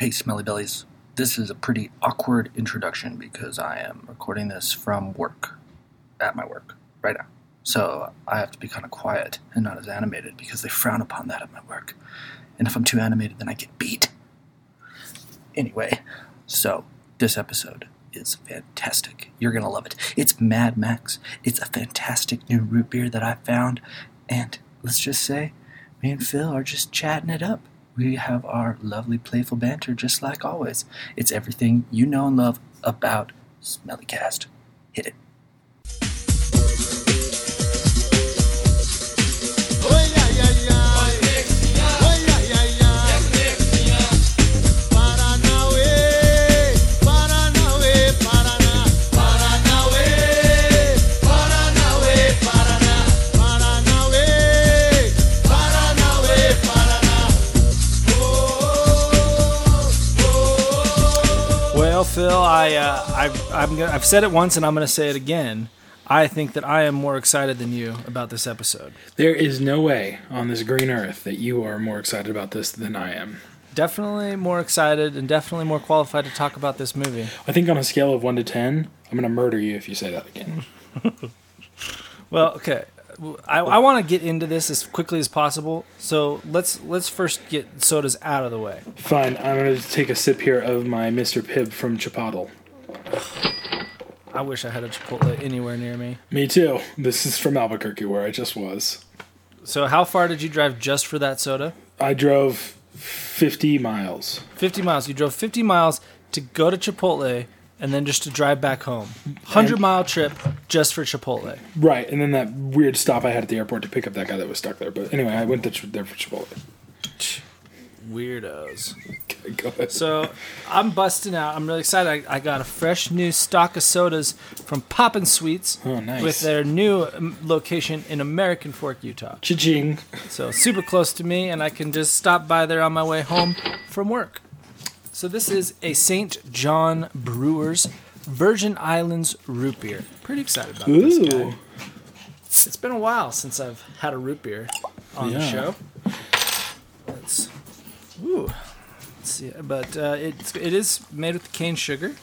Hey, Smelly Bellies. This is a pretty awkward introduction because I am recording this from work, at my work, right now. So I have to be kind of quiet and not as animated because they frown upon that at my work. And if I'm too animated, then I get beat. Anyway, so this episode is fantastic. You're going to love it. It's Mad Max. It's a fantastic new root beer that I found. And let's just say, me and Phil are just chatting it up. We have our lovely, playful banter just like always. It's everything you know and love about Smellycast. Hit it. I, uh, I, I'm gonna, I've said it once and I'm going to say it again. I think that I am more excited than you about this episode. There is no way on this green earth that you are more excited about this than I am. Definitely more excited and definitely more qualified to talk about this movie. I think on a scale of 1 to 10, I'm going to murder you if you say that again. Well, okay. I, I want to get into this as quickly as possible. So let's let's first get sodas out of the way. Fine, I'm going to take a sip here of my Mr. Pibb from Chipotle. I wish I had a Chipotle anywhere near me. Me too. This is from Albuquerque where I just was. So how far did you drive just for that soda? I drove 50 miles. 50 miles. You drove 50 miles to go to Chipotle and then just to drive back home. 100 mile trip just for Chipotle. Right, and then that weird stop I had at the airport to pick up that guy that was stuck there. But anyway, I went to, there for Chipotle. Weirdos. Go ahead. So I'm busting out. I'm really excited. I, I got a fresh new stock of sodas from Poppin' Sweets Oh, nice. with their new um, location in American Fork, Utah. Cha-ching. So super close to me, and I can just stop by there on my way home from work. So this is a St. John Brewers Virgin Islands root beer. Pretty excited about this guy. It's been a while since I've had a root beer on the show. Let's, ooh, let's see. But uh, it's it is made with cane sugar,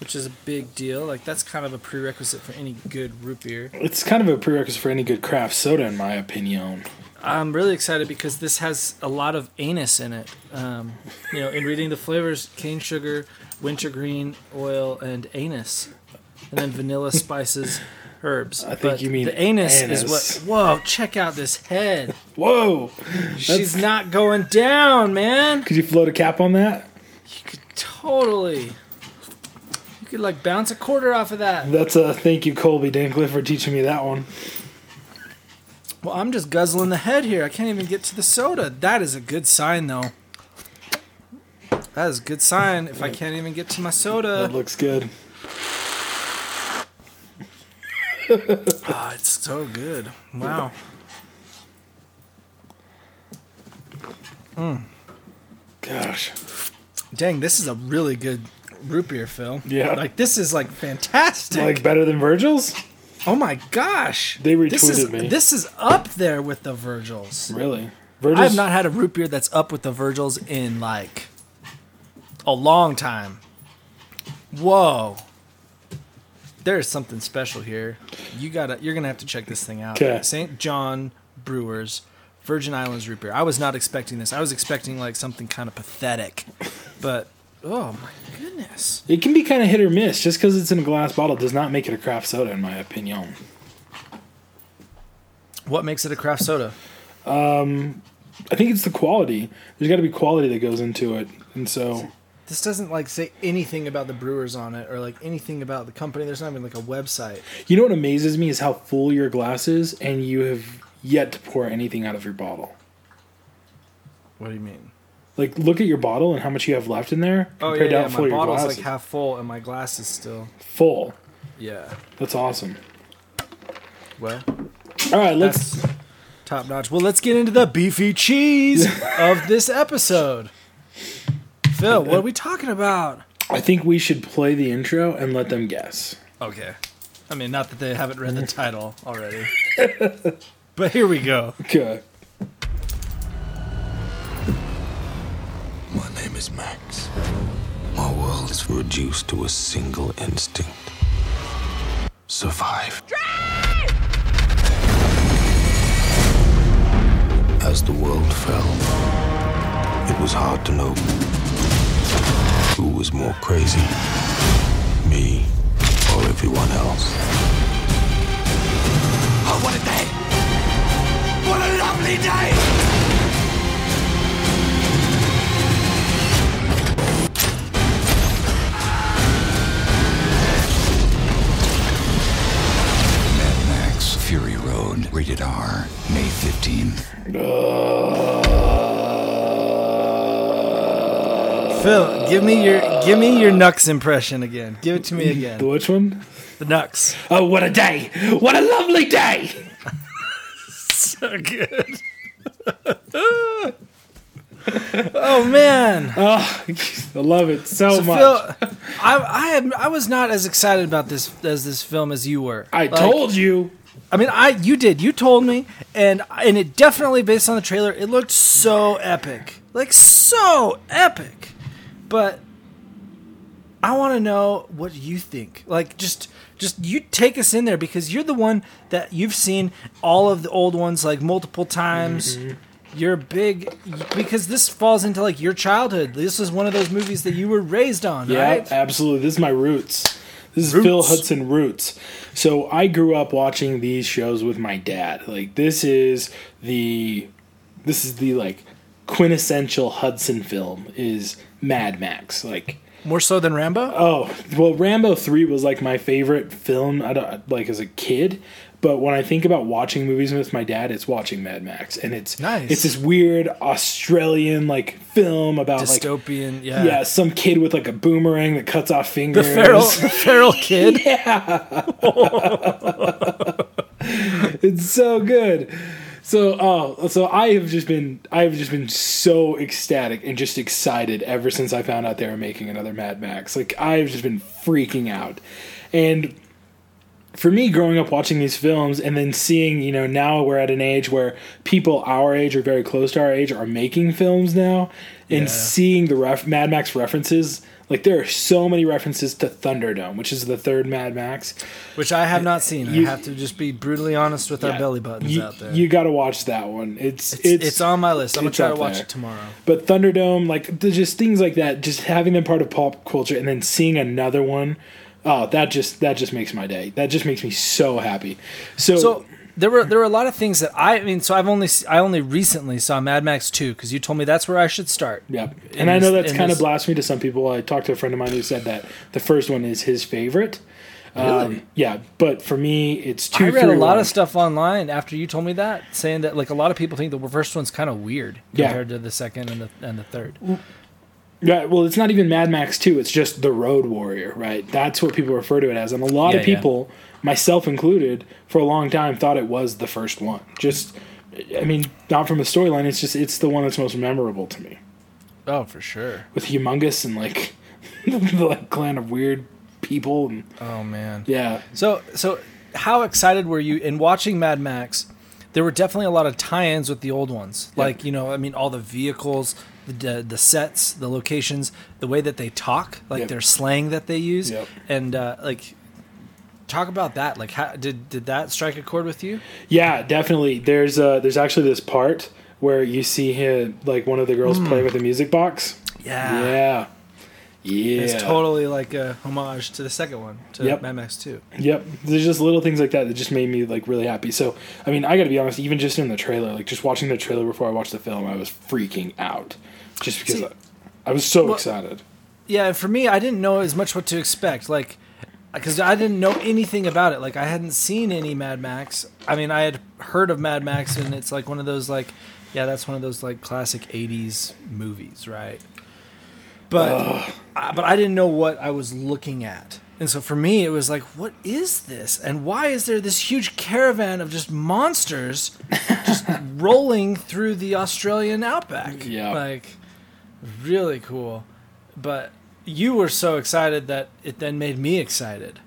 which is a big deal. Like that's kind of a prerequisite for any good root beer. It's kind of a prerequisite for any good craft soda, in my opinion. I'm really excited because this has a lot of anise in it. Um, you know, in reading the flavors, cane sugar, wintergreen oil, and anise, and then vanilla spices, herbs. I think But you mean the anise, anise. is what. Whoa! Check out this head. Whoa! She's not going down, man. Could you float a cap on that? You could totally. You could like bounce a quarter off of that. That's a thank you, Colby Dankliff, for teaching me that one. Well, I'm just guzzling the head here. I can't even get to the soda. That is a good sign, though. That is a good sign if I can't even get to my soda. That looks good. Ah, it's so good. Wow. Gosh. Dang, this is a really good root beer, Phil. Yeah. Like, this is like fantastic. Like better than Virgil's? Oh my gosh. They this is, retweeted me. This is up there with the Virgils. Really? I Virgil's have not had a root beer that's up with the Virgils in like a long time. Whoa. There's something special here. You gotta you're gonna have to check this thing out. 'Kay. St. John Brewers Virgin Islands root beer. I was not expecting this. I was expecting like something kind of pathetic. But oh my goodness. It can be kind of hit or miss. Just because it's in a glass bottle does not make it a craft soda, in my opinion. What makes it a craft soda? Um, I think it's the quality. There's got to be quality that goes into it, and so This doesn't like say anything about the brewers on it or like anything about the company. There's not even like a website. you know what amazes me is how full your glass is, and you have yet to pour anything out of your bottle. What do you mean? Like, look at your bottle and how much you have left in there Oh yeah, yeah. my your bottle's like half full and my glass is still. full. Yeah. That's awesome. Well, All right, let's. top notch. Well, let's get into the beefy cheese of this episode. Phil, what are we talking about? I think we should play the intro and let them guess. Okay. I mean, not that they haven't read the title already. but here we go. Okay. Name is Max. My world is reduced to a single instinct survive. As the world fell, it was hard to know who was more crazy, me or everyone else. Oh, what a day! What a lovely day! Road, rated R, May 15th. Phil, give me your give me your Nux impression again. Give it to me again. The again. which one? The Nux. Oh, what a day! What a lovely day! So good. oh man. Oh, I love it so, So much. Phil, I I had I was not as excited about this as this film as you were. I Like, told you. I mean, I you did. You told me, and and it definitely based on the trailer, it looked so epic, like so epic. But I want to know what you think. Like, just just you take us in there because you're the one that you've seen all of the old ones like multiple times. Mm-hmm. You're big because this falls into like your childhood. This is one of those movies that you were raised on, Yeah, right? absolutely. This is my roots. This is Phil Hudson roots. So I grew up watching these shows with my dad. Like this is the this is the like quintessential Hudson film is Mad Max. Like More so than Rambo. oh, well Rambo 3 was like my favorite film I don't like as a kid, but when I think about watching movies with my dad, it's watching Mad Max and it's Nice. it's this weird Australian like film about like Dystopian, yeah. yeah, some kid with like a boomerang that cuts off fingers. The feral, the feral kid. it's so good. So oh, so I have just been I have just been so ecstatic and just excited ever since I found out they were making another Mad Max. Like I've just been freaking out. And for me growing up watching these films and then seeing, you know, now we're at an age where people our age or very close to our age are making films now and Yeah. seeing the ref- Mad Max references like there are so many references to Thunderdome, which is the third Mad Max. Which I have not seen. You- I have to just be brutally honest with our belly buttons you, out there. You got to watch that one. It's it's, it's it's, on my list. I'm gonna try to watch there. it tomorrow. But Thunderdome, like just things like that, just having them part of pop culture and then seeing another one, oh, that just that just makes my day. That just makes me so happy. So, So there were there were a lot of things that I, I mean. So I've only I only recently saw Mad Max two because you told me that's where I should start. yeah, in and I know this- that's in kind of blasphemy to some people. I talked to a friend of mine who said that the first one is his favorite. Um, yeah, but for me, it's two. I read a lot one. of stuff online after you told me that, saying that like a lot of people think the first one's kind of weird Yeah. compared to the second and the and the third. Yeah, well, it's not even Mad Max 2. It's just The Road Warrior, right? That's what people refer to it as. And a lot of Yeah, yeah. people, myself included, for a long time thought it was the first one. Just, I mean, not from a storyline. It's just, it's the one that's most memorable to me. Oh, for sure. With Humongous and like, the like clan of weird people. And Oh man. yeah. So so how excited were you in watching Mad Max? There were definitely a lot of tie-ins with the old ones. Like, you know, I mean all the vehicles, the the, sets, the locations, the way that they talk, like Yep. their slang that they use Yep. and uh, like talk about that. Like how did did that strike a chord with you? Yeah, definitely. There's uh there's actually this part where you see him, like one of the girls play with a music box. Yeah. Yeah. Yeah. It's totally like a homage to the second one, to Yep. Mad Max 2. Yep, there's just little things like that that just made me like really happy. So, I mean, I got to be honest, even just in the trailer, like just watching the trailer before I watched the film, I was freaking out, just because See- I, I was so Well- excited. Yeah, for me, I didn't know as much what to expect. Like, because I didn't know anything about it. Like, I hadn't seen any Mad Max. I mean, I had heard of Mad Max, and it's like one of those like, yeah, that's one of those like classic '80s movies, right? But, I, uh, but I didn't know what I was looking at, and so for me, it was like, what is this? And why is there this huge caravan of just monsters just rolling through the Australian outback? Yeah. like really cool. But you were so excited that it then made me excited.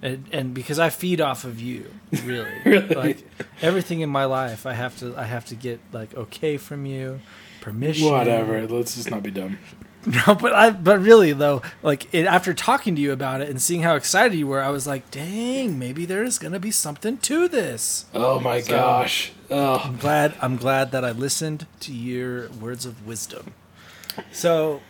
And, and because I feed off of you, really. Really? Like everything in my life I have to I have to get like okay from you, permission. Whatever, let's just not be dumb. No, but I but really though, like it, after talking to you about it and seeing how excited you were, I was like, dang, maybe there is gonna be something to this. Oh my gosh. Oh. I'm glad I'm glad that I listened to your words of wisdom. So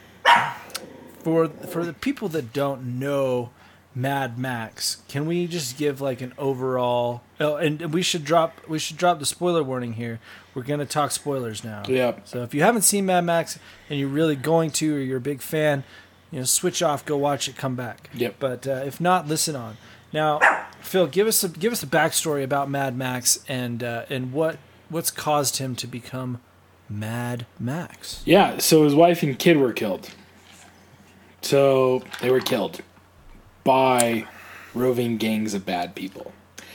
for for the people that don't know Mad Max, can we just give like an overall oh, and we should drop we should drop the spoiler warning here. We're gonna talk spoilers now. Yep. So if you haven't seen Mad Max and you're really going to or you're a big fan, you know, switch off, go watch it, come back. Yep. But uh, if not, listen on. Now, Phil, give us a give us a backstory about Mad Max and uh, and what what's caused him to become Mad Max. Yeah, so his wife and kid were killed. So they were killed by roving gangs of bad people.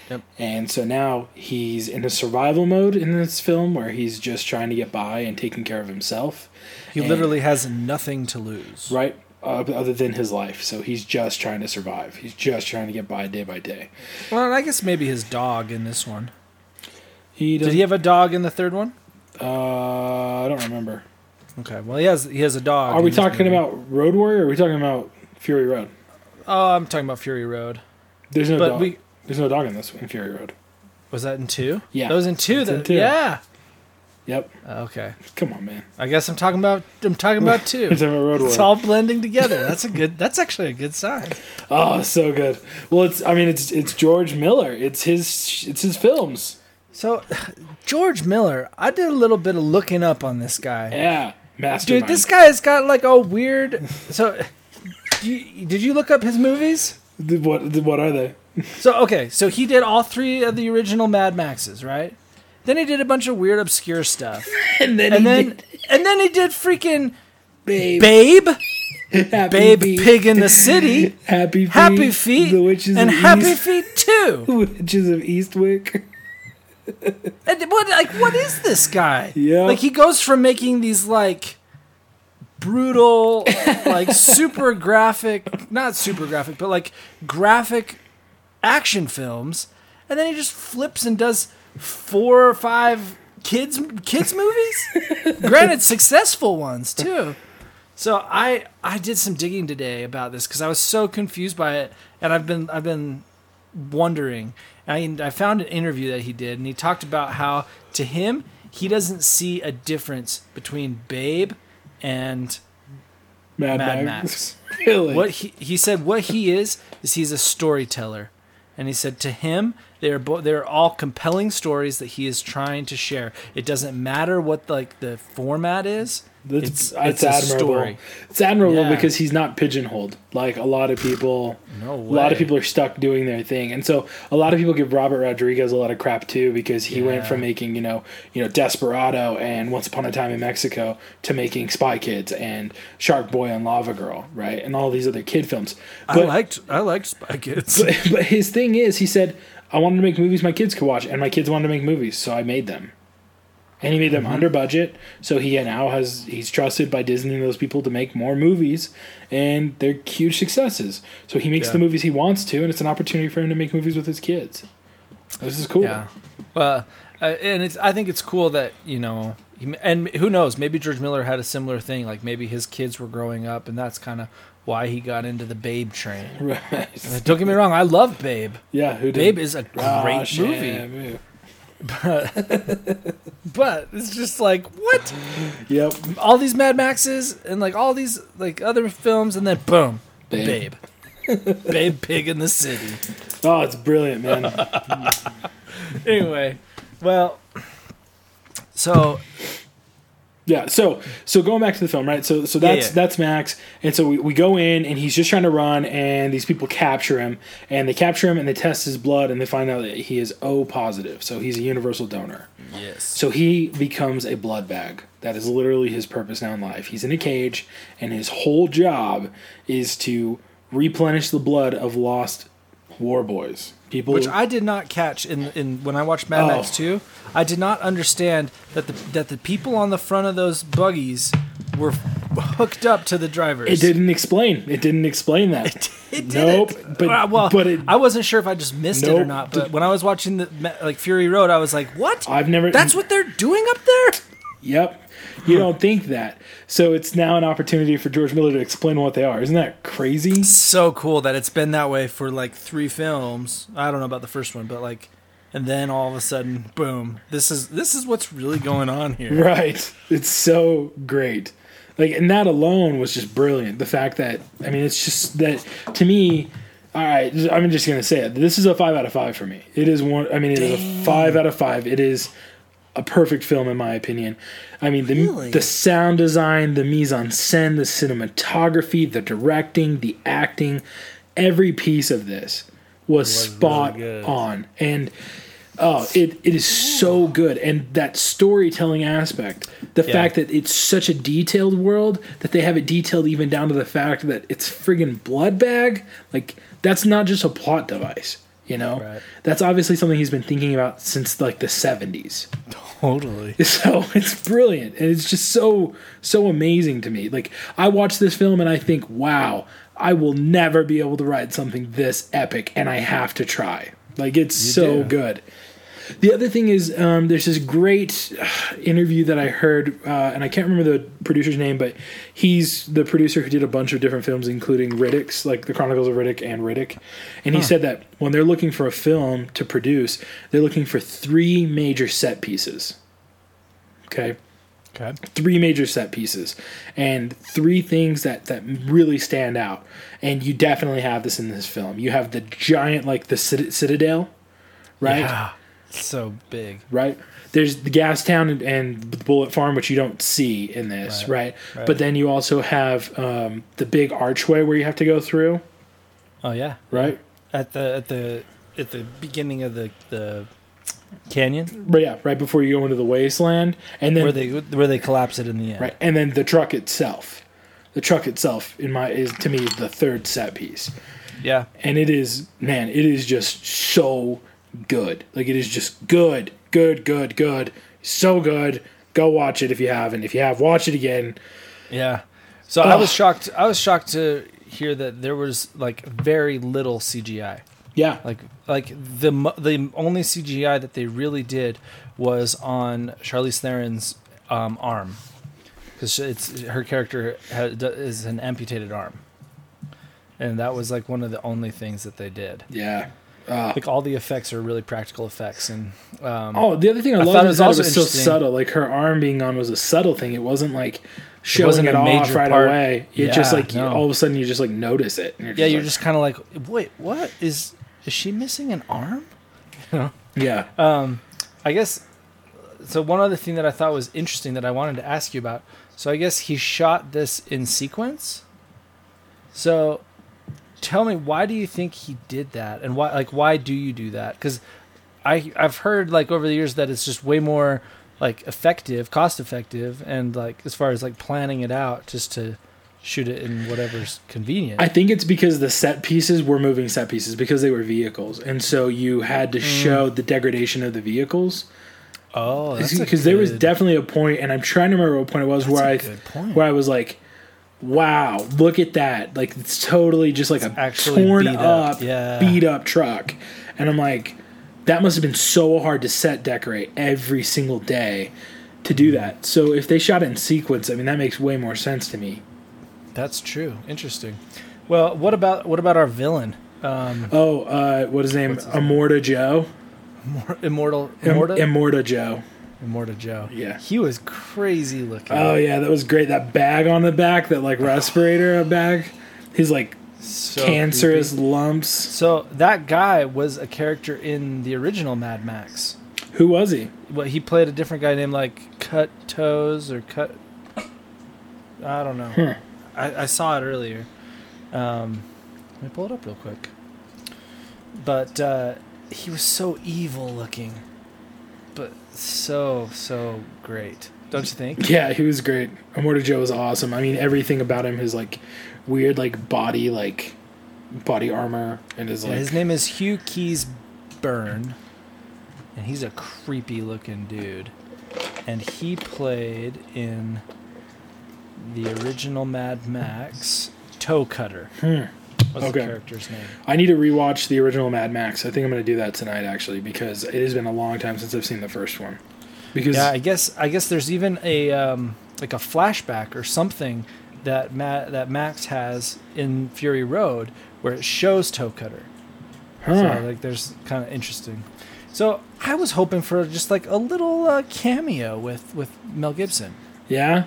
Yep. And so now he's in a survival mode in this film where he's just trying to get by and taking care of himself. He And- literally has nothing to lose. right uh, other than his life. So he's just trying to survive. He's just trying to get by day by day. Well, and I guess maybe his dog in this one. He Did he have a dog in the third one? uh I don't remember. Okay. Well, he has he has a dog. Are we talking movie. about Road Warrior or are we talking about Fury Road? Oh, I'm talking about Fury Road. There's no But dog. we There's no dog in this in Fury Road. was that in two? Yeah. that was in two. It's in two. Yeah. Yep. Okay. Come on, man. I guess I'm talking about I'm talking about two. It's a Road It's Warrior. all blending together. That's a good. That's actually a good sign. Oh, so good. Well, it's I mean it's it's George Miller. It's his it's his films. So, George Miller, I did a little bit of looking up on this guy. Yeah. Mastermind. Dude, this guy's got like a weird. So, you, did you look up his movies? What what are they? So, okay, so he did all three of the original Mad Maxes, right? Then he did a bunch of weird, obscure stuff, And then and then and then he did freaking Babe, Babe, Happy Babe, Feet, Pig in the City, Happy Feet, Happy Feet, The Witches and Happy East, Feet Two. Witches of Eastwick. And what like what is this guy? Yeah. Like he goes from making these like brutal, like super graphic, not super graphic, but like graphic action films, and then he just flips and does four or five kids kids movies. Granted, successful ones too. So I I did some digging today about this because I was so confused by it, and I've been I've been wondering. I I found an interview that he did, and he talked about how to him he doesn't see a difference between Babe and Mad, Mad Max. Max. really? what he he said what he is is he's a storyteller, and he said to him they're bo- they're all compelling stories that he is trying to share. It doesn't matter what like the format is. That's, it's it's, it's admirable. story. It's admirable Yeah. because he's not pigeonholed like a lot of people. No way. A lot of people are stuck doing their thing, and so a lot of people give Robert Rodriguez a lot of crap too because he went from making you know you know Desperado and Once Upon a Time in Mexico to making Spy Kids and Shark Boy and Lava Girl, right, and all these other kid films. I liked I liked Spy Kids. but, but his thing is, he said, I wanted to make movies my kids could watch, and my kids wanted to make movies, so I made them. And he made them under budget, so he now has he's trusted by Disney and those people to make more movies, and they're huge successes. So he makes Yeah. the movies he wants to, and it's an opportunity for him to make movies with his kids. This is cool. Yeah. Well, uh, and it's I think it's cool that you know, he, and who knows, maybe George Miller had a similar thing. Like maybe his kids were growing up, and that's kind of why he got into the Babe train. Right. Don't get me wrong, I love Babe. yeah. Who did? Babe is a great Ah, movie, Shamu. But but it's just like what Yep. all these Mad Maxes and like all these like other films, and then boom, Babe. Babe, Babe, Pig in the City. Oh, it's brilliant, man. Anyway, well, so Yeah, so so going back to the film, right? So so Yeah, that's yeah. that's Max, and so we, we go in, and he's just trying to run, and these people capture him, and they capture him, and they test his blood, and they find out that he is O positive, so he's a universal donor. yes, So he becomes a blood bag. That is literally his purpose now in life. He's in a cage, and his whole job is to replenish the blood of lost war boys. People, which I did not catch in in when I watched Mad Max Oh. 2. I did not understand that the that the people on the front of those buggies were hooked up to the drivers. it didn't explain. It didn't explain that. It Nope, didn't. but- Uh, well, but it- I wasn't sure if I just missed it or not. But when I was watching the like Fury Road, I was like, "What? I've never. That's what they're doing up there." Yep. You don't think that. So it's now an opportunity for George Miller to explain what they are. Isn't that crazy? So cool that it's been that way for like three films. I don't know about the first one, but like, and then all of a sudden, boom! This is this is what's really going on here. Right. It's so great. Like, and that alone was just brilliant. The fact that, I mean, it's just that to me, all right, I'm just going to say it. This is a five out of five for me. It is one, I mean, it is a five out of five. It is a perfect film, in my opinion. I mean, the, Really? the sound design, the mise en scène, the cinematography, the directing, the acting, every piece of this was, spot good. on. And, Oh, it, it is so good. And that storytelling aspect, the Yeah. fact that it's such a detailed world that they have it detailed even down to the fact that it's friggin' blood bag, like that's not just a plot device, you know? Right. That's obviously something he's been thinking about since like the 70s. Totally. So it's brilliant and it's just so so amazing to me. Like I watch this film and I think, "Wow, I will never be able to write something this epic and I have to try." Like it's so do. good. The other thing is, um, there's this great uh, interview that I heard, uh, and I can't remember the producer's name, but he's the producer who did a bunch of different films, including Riddick's, like The Chronicles of Riddick and Riddick. And he said that when they're looking for a film to produce, they're looking for three major set pieces. Okay Okay. three major set pieces and three things that that really stand out and you definitely have this in this film you have the giant like the cit- citadel right Yeah. So big. right there's the gas town and, and the bullet farm which you don't see in this Right, right, right. but then you also have um, the big archway where you have to go through Oh yeah. right At the at the at the beginning of the the canyon but yeah right before you go into the wasteland and then where they where they collapse it in the end. right and then the truck itself the truck itself in my is to me the third set piece Yeah. and it is man it is just so good. Like it is just good good good good. So good. Go watch it if you haven't. If you have watch it again. Yeah. So I was shocked. I was shocked to hear that there was like very little CGI. yeah. Like like the mo- the only CGI that they really did was on Charlize Theron's um, arm. Because it's her character ha, d- is an amputated arm, and that was like one of the only things that they did. yeah uh, Like all the effects are really practical effects, and um, oh the other thing i, I love thought it is was also was so subtle like her arm being on was a subtle thing it wasn't like showing wasn't it a off right part. away it just Yeah, like you- all of a sudden you just like notice it and yeah, you're like, just kind of like, wait, what is is she missing an arm? yeah Um, I guess. So one other thing that I thought was interesting that I wanted to ask you about. So I guess he shot this in sequence. So, tell me why do you think he did that, and why like why do you do that? Because I I've heard like over the years that it's just way more like effective, cost effective, and like as far as like planning it out just to shoot it in whatever's convenient. I think it's because the set pieces were moving set pieces because they were vehicles, and so you had Mm. to show the degradation of the vehicles. oh, because there was definitely a point, and I'm trying to remember what point it was where I where I was like, "Wow, look at that! Like it's totally just like a torn beat up, up, yeah. beat up truck," and I'm like, "That must have been so hard to set decorate every single day to do that." So if they shot it in sequence, I mean that makes way more sense to me. That's true. Interesting. Well, what about what about our villain, um, Oh, uh, what is his name? His name? Immortan Joe. Immortal Im- Immorta Immortan Joe. Immortan Joe? Yeah. he was crazy looking. Oh yeah, that was great. That bag on the back, that like respirator bag. He's like So cancerous creepy. lumps. So that guy was a character in the original Mad Max. Who was he? Well, he played a different guy named like Cut Toes or Cut. I don't know. Hmm. I, I saw it earlier. Um, let me pull it up real quick. But uh, he was so evil looking, but so so great. Don't you think? Yeah, he was great. Immortan Joe was awesome. I mean, everything about him, his like weird like body like body armor and his Yeah, like his name is Hugh Keys Byrne, and he's a creepy looking dude. And he played in the original Mad Max Toe Cutter. Hmm. What's Okay. the character's name? I need to rewatch the original Mad Max. I think I'm going to do that tonight actually because it has been a long time since I've seen the first one. because Yeah, I guess I guess there's even a um, like a flashback or something that Ma- that Max has in Fury Road where it shows Toe Cutter. huh, So like there's kind of interesting. So I was hoping for just like a little uh, cameo with with Mel Gibson. yeah,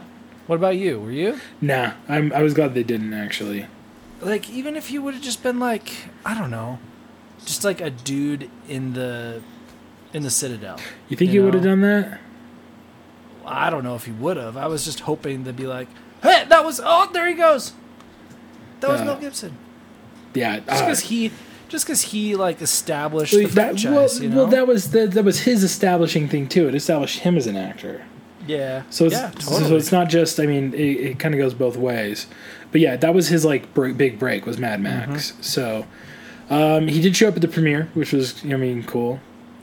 What about you? Were you nah, I'm I was glad they didn't actually. Like even if you would have just been like I don't know, just like a dude in the in the Citadel. You think You would have done that? I don't know if he would have. I was just hoping to be like, hey, that was oh there he goes. That was Uh, Mel Gibson. Yeah, Just uh, because he, just because he like established well, the that, franchise, well, you know. well, that was that, that was his establishing thing too. It established him as an actor. Yeah. So it's yeah, so it's not just. I mean, it, it kind of goes both ways. But yeah, that was his like break, big break was Mad Max. Mm-hmm. So um, he did show up at the premiere, which was I mean cool.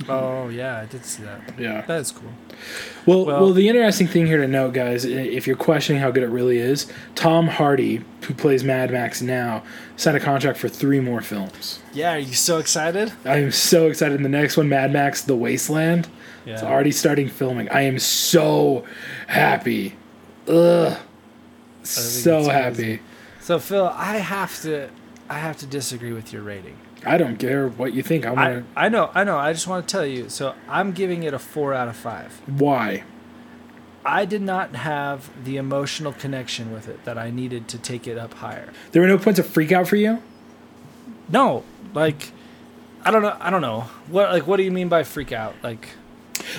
Oh yeah, I did see that. Yeah. That is cool. Well, well, Well- the interesting thing here to note, guys, if you're questioning how good it really is, Tom Hardy, who plays Mad Max now, signed a contract for three more films. Yeah, are you so excited? I am so excited. The next one, Mad Max: The Wasteland, Yeah. it's already starting filming. I am so happy. Ugh, so happy. So Phil, I have to, I have to disagree with your rating. I don't care what you think. I I, want I know, I know. I just want to tell you. So I'm giving it a four out of five. Why? I did not have the emotional connection with it that I needed to take it up higher. There were no points of freak out for you. No, like I don't know. I don't know what like. What do you mean by freak out? Like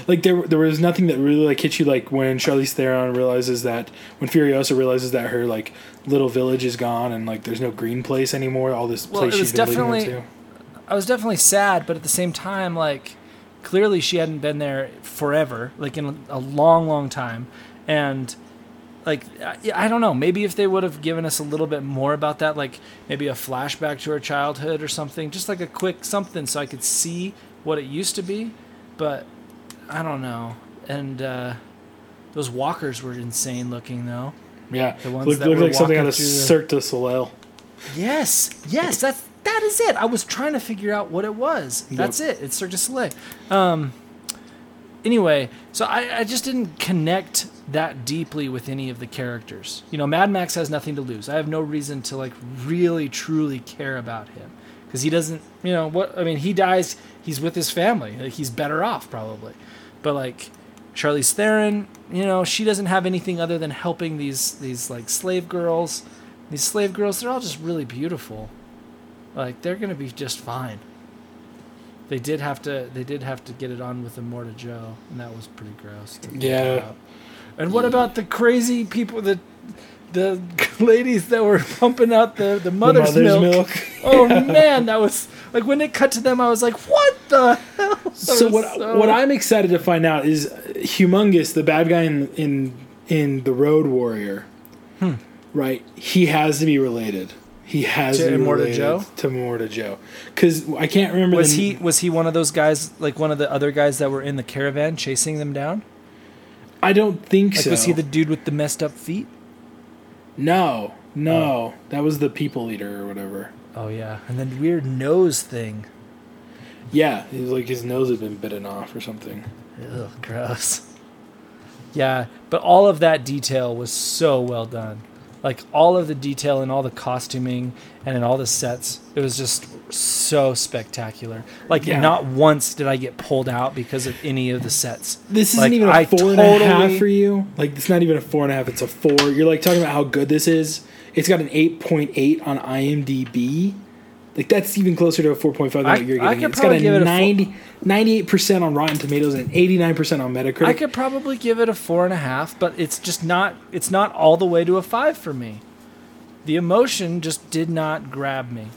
Like there, there was nothing that really like hit you. Like when Charlize Theron realizes that when Furiosa realizes that her like little village is gone and like there's no green place anymore. All this Well, place it was she's been definitely- to. I was definitely sad, but at the same time, like clearly she hadn't been there forever, like in a long, long time, and like I, I don't know. Maybe if they would have given us a little bit more about that, like maybe a flashback to her childhood or something, just like a quick something, so I could see what it used to be. But I don't know. And uh, those walkers were insane looking, though. Yeah, The ones looked, that looked like something out of Cirque du Soleil. Yes, yes, that's that is it. I was trying to figure out what it was. That's it. It's Cirque du Soleil. Um. Anyway, so I, I just didn't connect that deeply with any of the characters. You know, Mad Max has nothing to lose. I have no reason to like really truly care about him because he doesn't. You know what? I mean, he dies. He's with his family. Like he's better off probably. But like Charlize Theron, you know, she doesn't have anything other than helping these these like slave girls. These slave girls, they're all just really beautiful. Like they're gonna be just fine. They did have to. They did have to get it on with Immortan Joe, and that was pretty gross. Yeah. And what about the crazy people that the ladies that were pumping out the the mother's, the mother's milk? milk. Oh man, that was like when it cut to them. I was like, what the hell? That So what so- what I'm excited to find out is humongous the bad guy in in in the Road Warrior. Hmm. Right, he has to be related. He has To to, be Immorta related Joe? to Immortan Joe because I can't remember. was the, he was he one of those guys like one of the other guys that were in the caravan chasing them down? I don't think Like so. was he the dude with the messed up feet? no, no, that was the people leader or whatever. Oh yeah, and then weird nose thing. Yeah, he was like his nose had been bitten off or something. Ugh, gross. Yeah, but all of that detail was so well done. Like all of the detail and all the costuming and in all the sets, it was just so spectacular. Like Yeah. not once did I get pulled out because of any of the sets. This isn't Like, even a I four and a half totally- for you. Like it's not even a four and a half. It's a four. You're like talking about how good this is. It's got an eight point eight on IMDb. Like that's even closer to a four point five than I- what you're I getting. could It's got probably a give it a four- 98 percent on Rotten Tomatoes and eighty nine percent on Metacritic. I could probably give it a four and a half, but it's just not. It's not all the way to a five for me. The emotion just did not grab me.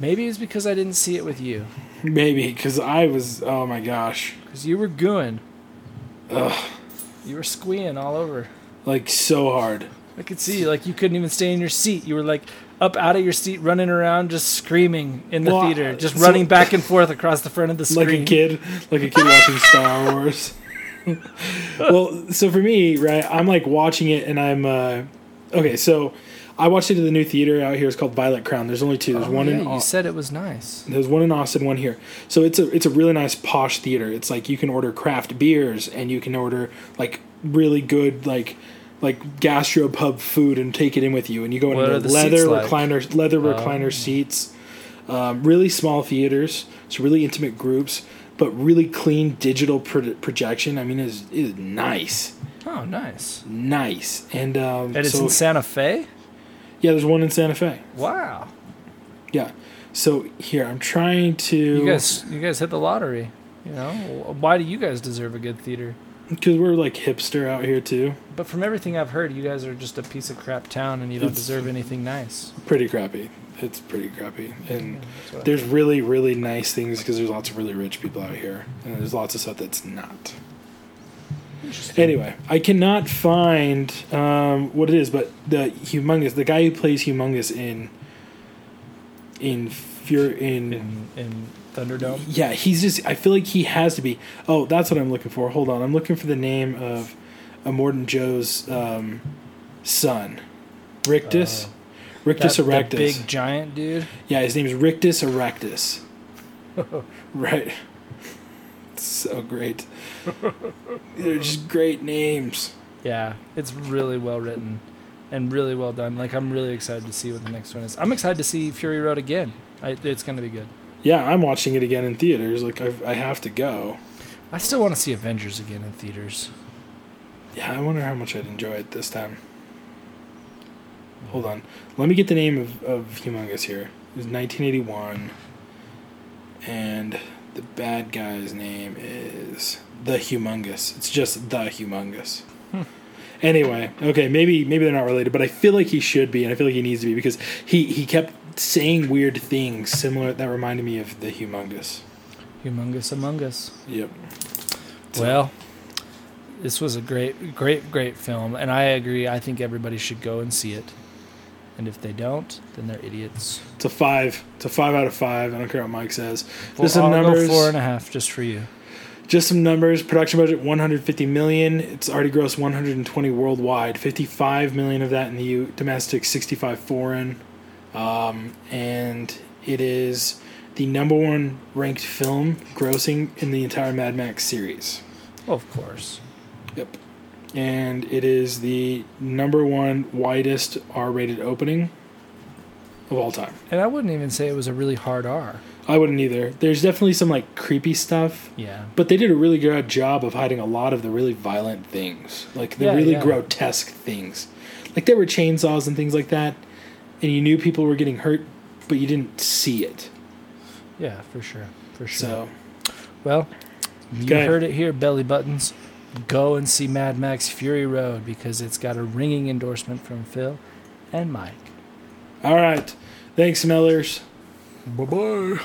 Maybe it's because I didn't see it with you, Maybe because I was. Oh my gosh, because you were gooing. Ugh. You were squeeing all over. like so hard. I could see like you couldn't even stay in your seat. You were like up out of your seat, running around, just screaming in the Well, theater, just so- running back and forth across the front of the screen, like a kid, like a kid watching Star Wars. well, so for me, right, I'm like watching it and I'm uh okay, so I watched it at the new theater out here. It's called Violet Crown. There's only two. There's Oh, one yeah, in you Au- said it was nice. there's one in Austin, one here. So it's a it's a really nice posh theater. It's like you can order craft beers and you can order like really good like like gastropub food and take it in with you. And you go What into the leather seats like? recliner leather Oh. recliner seats. Um, really small theaters. It's really intimate groups, but really clean digital pro- projection. I mean, it's, it's nice, Oh, nice. nice. And um, And it's so, in Santa Fe. yeah, there's one in Santa Fe. Wow. Yeah. So here I'm trying to You guys, you guys hit the lottery. You know, why do you guys deserve a good theater? Because we're like hipster out here too. But from everything I've heard, you guys are just a piece of crap town, and you don't It's- deserve anything nice. pretty crappy. It's pretty crappy, and I there's really, really nice things because there's lots of really rich people out here, and there's lots of stuff that's not. Anyway, I cannot find um, what it is, but the humongous, the guy who plays humongous in in Fear in, in in Thunderdome. yeah, he's just. I feel like he has to be. Oh, that's what I'm looking for. Hold on, I'm looking for the name of Immortan Joe's um, son, Rictus. Rictus That- the erectus. big giant dude. Yeah, his name is Rictus Erectus. right. So great. They're just great names. Yeah, it's really well written and really well done. Like I'm really excited to see what the next one is. I'm excited to see Fury Road again. I, it's going to be good. Yeah, I'm watching it again in theaters. Like I, I have to go. I still want to see Avengers again in theaters. Yeah, I wonder how much I'd enjoy it this time. Hold on. Let me get the name of, of Humongous here. It was 1981. And the bad guy's name is The Humongous. It's just The Humongous. Hmm. Anyway, okay, maybe maybe they're not related, but I feel like he should be, and I feel like he needs to be because he, he kept saying weird things similar that reminded me of The Humongous. Humongous Among Us. Yep. So- Well, this was a great, great, great film, and I agree. I think everybody should go and see it. And if they don't, then they're idiots. It's a five. It's a five out of five. I don't care what Mike says. Well, Just some I'll numbers. go four and a half just for you. Just some numbers. Production budget 150 million. It's already grossed 120 worldwide. 55 million of that in the U- domestic, 65 foreign. Um, and it is the number one ranked film grossing in the entire Mad Max series. Of course. Yep. And it is the number one widest R-rated opening of all time. And I wouldn't even say it was a really hard R. I wouldn't either. There's definitely some like creepy stuff. Yeah. But they did a really good job of hiding a lot of the really violent things, like the Yeah, really yeah. grotesque things. Like there were chainsaws and things like that, and you knew people were getting hurt, but you didn't see it. Yeah, for sure. For sure. So Well, you Okay. heard it here, belly buttons. Go and see Mad Max Fury Road because it's got a ringing endorsement from Phil and Mike. all right, thanks, Mellors. Bye bye.